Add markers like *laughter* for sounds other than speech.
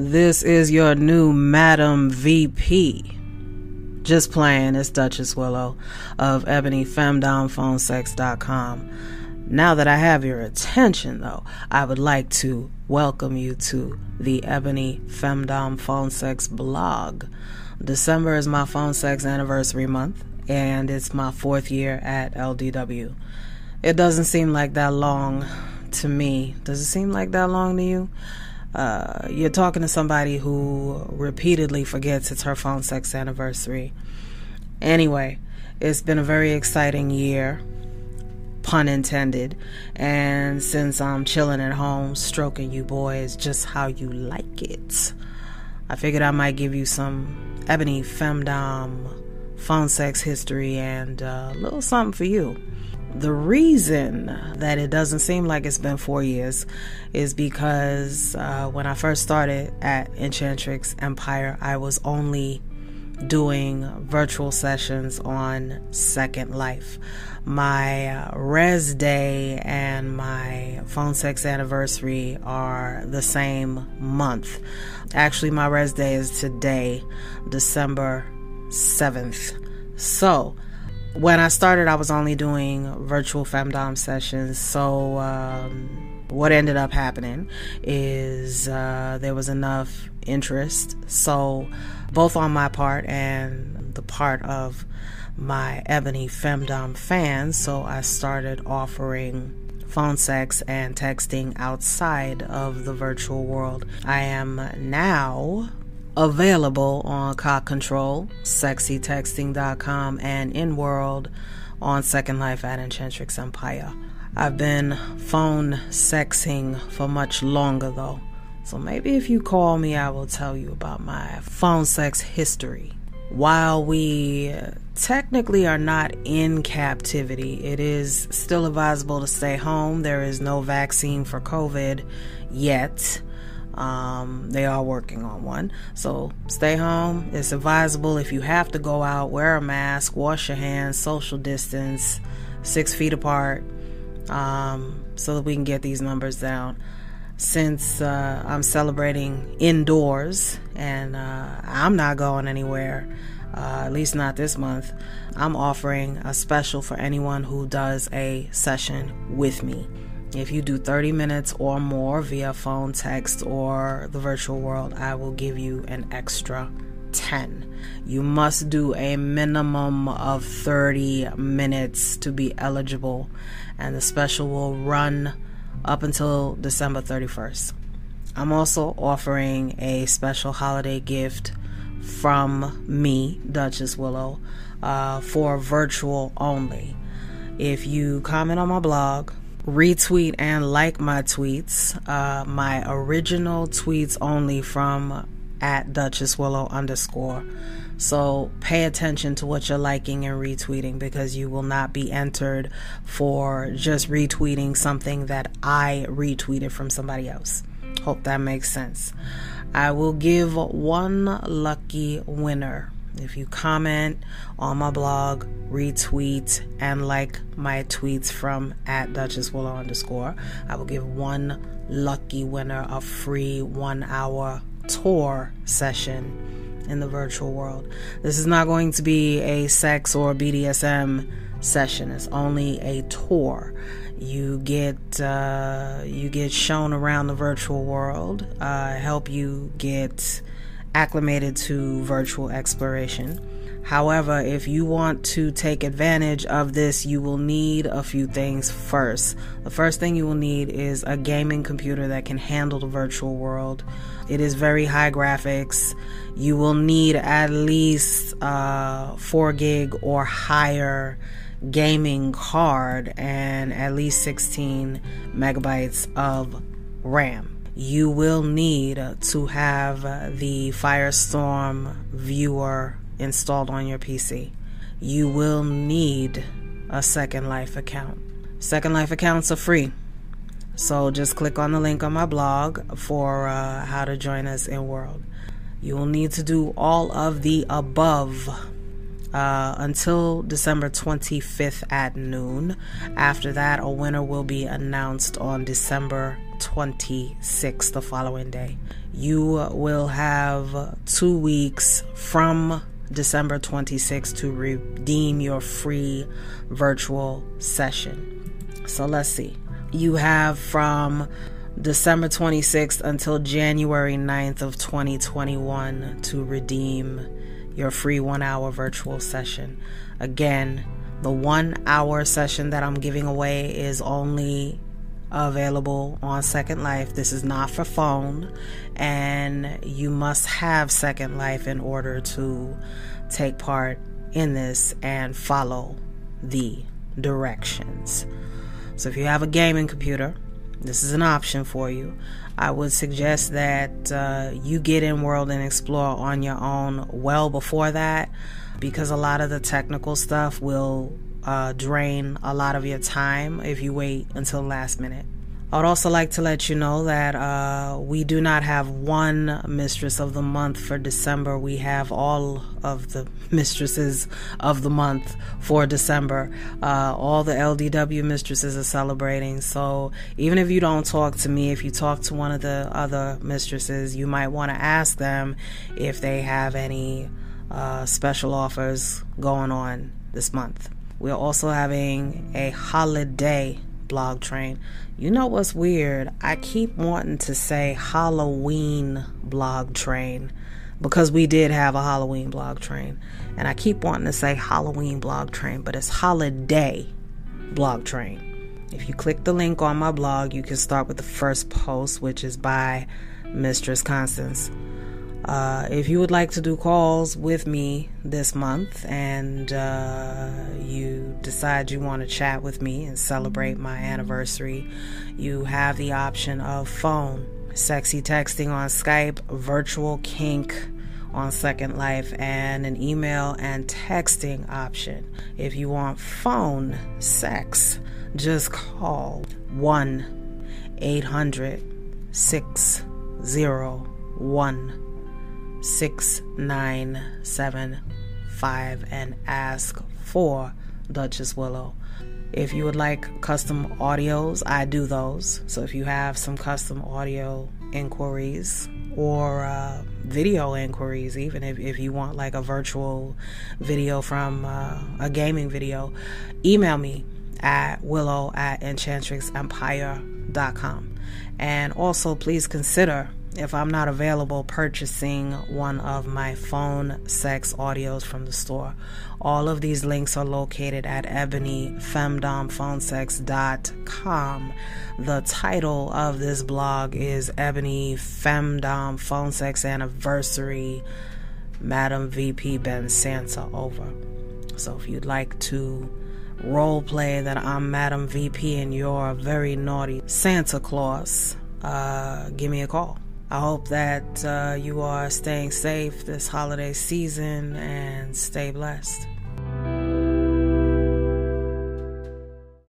This is your new Madam VP. Just playing, it's Duchess Willow of EbonyFemdomPhoneSex.com. Now that I have your attention, though, I would like to welcome you to the Ebony Femdom Phone Sex blog. December is my phone sex anniversary month, and it's my fourth year at LDW. It doesn't seem like that long to me. Does it seem like that long to you? Uh, you're talking to somebody who repeatedly forgets it's her phone sex anniversary. Anyway, it's been a very exciting year, pun intended. And since I'm chilling at home, stroking you boys just how you like it, I figured I might give you some ebony femdom phone sex history and uh, a little something for you. The reason that it doesn't seem like it's been four years is because uh, when I first started at Enchantrix Empire, I was only doing virtual sessions on Second Life. My uh, res day and my phone sex anniversary are the same month. Actually, my res day is today, December 7th. So, when I started, I was only doing virtual femdom sessions. So, um, what ended up happening is uh, there was enough interest. So, both on my part and the part of my Ebony Femdom fans. So, I started offering phone sex and texting outside of the virtual world. I am now available on Cock Control, sexytexting.com, and in world on Second Life at Enchantrix Empire. I've been phone sexing for much longer though, so maybe if you call me, I will tell you about my phone sex history. While we technically are not in captivity, it is still advisable to stay home. There is no vaccine for COVID yet. Um, they are working on one. So stay home. It's advisable if you have to go out, wear a mask, wash your hands, social distance, six feet apart, um, so that we can get these numbers down. Since uh, I'm celebrating indoors and uh, I'm not going anywhere, uh, at least not this month, I'm offering a special for anyone who does a session with me. If you do 30 minutes or more via phone, text, or the virtual world, I will give you an extra 10. You must do a minimum of 30 minutes to be eligible, and the special will run up until December 31st. I'm also offering a special holiday gift from me, Duchess Willow, uh, for virtual only. If you comment on my blog, retweet and like my tweets, uh, my original tweets only from at Duchess Willow underscore. So pay attention to what you're liking and retweeting because you will not be entered for just retweeting something that I retweeted from somebody else. Hope that makes sense. I will give one lucky winner if you comment on my blog, retweet, and like my tweets from at Duchess Willow underscore, I will give one lucky winner a free one hour tour session in the virtual world. This is not going to be a sex or BDSM session. It's only a tour. You get uh, you get shown around the virtual world. Uh, help you get acclimated to virtual exploration. However, if you want to take advantage of this, you will need a few things first. The first thing you will need is a gaming computer that can handle the virtual world. It is very high graphics. You will need at least uh, 4 gig or higher gaming card and at least 16 megabytes of RAM you will need to have the Firestorm viewer installed on your PC. You will need a Second Life account. Second Life accounts are free. So just click on the link on my blog for uh, how to join us in World. You will need to do all of the above uh, until December 25th at noon. After that, a winner will be announced on December 26th, the following day. You will have two weeks from December 26th to redeem your free virtual session. So let's see. You have from December 26th until January 9th of 2021 to redeem your free one hour virtual session. Again, the one hour session that I'm giving away is only available on Second Life. This is not for phone, and you must have Second Life in order to take part in this and follow the directions. So, if you have a gaming computer, this is an option for you. I would suggest that uh, you get in World and Explore on your own well before that because a lot of the technical stuff will uh, drain a lot of your time if you wait until last minute. I would also like to let you know that uh, we do not have one mistress of the month for December. We have all of the *laughs* mistresses of the month for December. Uh, all the LDW mistresses are celebrating. So even if you don't talk to me, if you talk to one of the other mistresses, you might want to ask them if they have any uh, special offers going on this month. We're also having a holiday blog train. You know what's weird? I keep wanting to say Halloween blog train because we did have a Halloween blog train. And I keep wanting to say Halloween blog train, but it's holiday blog train. If you click the link on my blog, you can start with the first post, which is by Mistress Constance. Uh, if you would like to do calls with me this month and uh, you decide you want to chat with me and celebrate my anniversary, you have the option of phone, sexy texting on Skype, virtual kink on Second Life, and an email and texting option. If you want phone sex, just call 1 800 601 6975 and ask for Duchess Willow. If you would like custom audios, I do those. So if you have some custom audio inquiries or uh, video inquiries, even if, if you want like a virtual video from uh, a gaming video, email me at willow at enchantrixempire.com. And also, please consider if I'm not available, purchasing one of my phone sex audios from the store. All of these links are located at ebonyfemdomphonesex.com. The title of this blog is Ebony Femdom Phone Sex Anniversary Madam VP Ben Santa over. So if you'd like to role play that I'm Madam VP and you're a very naughty Santa Claus, uh, give me a call. I hope that uh, you are staying safe this holiday season and stay blessed.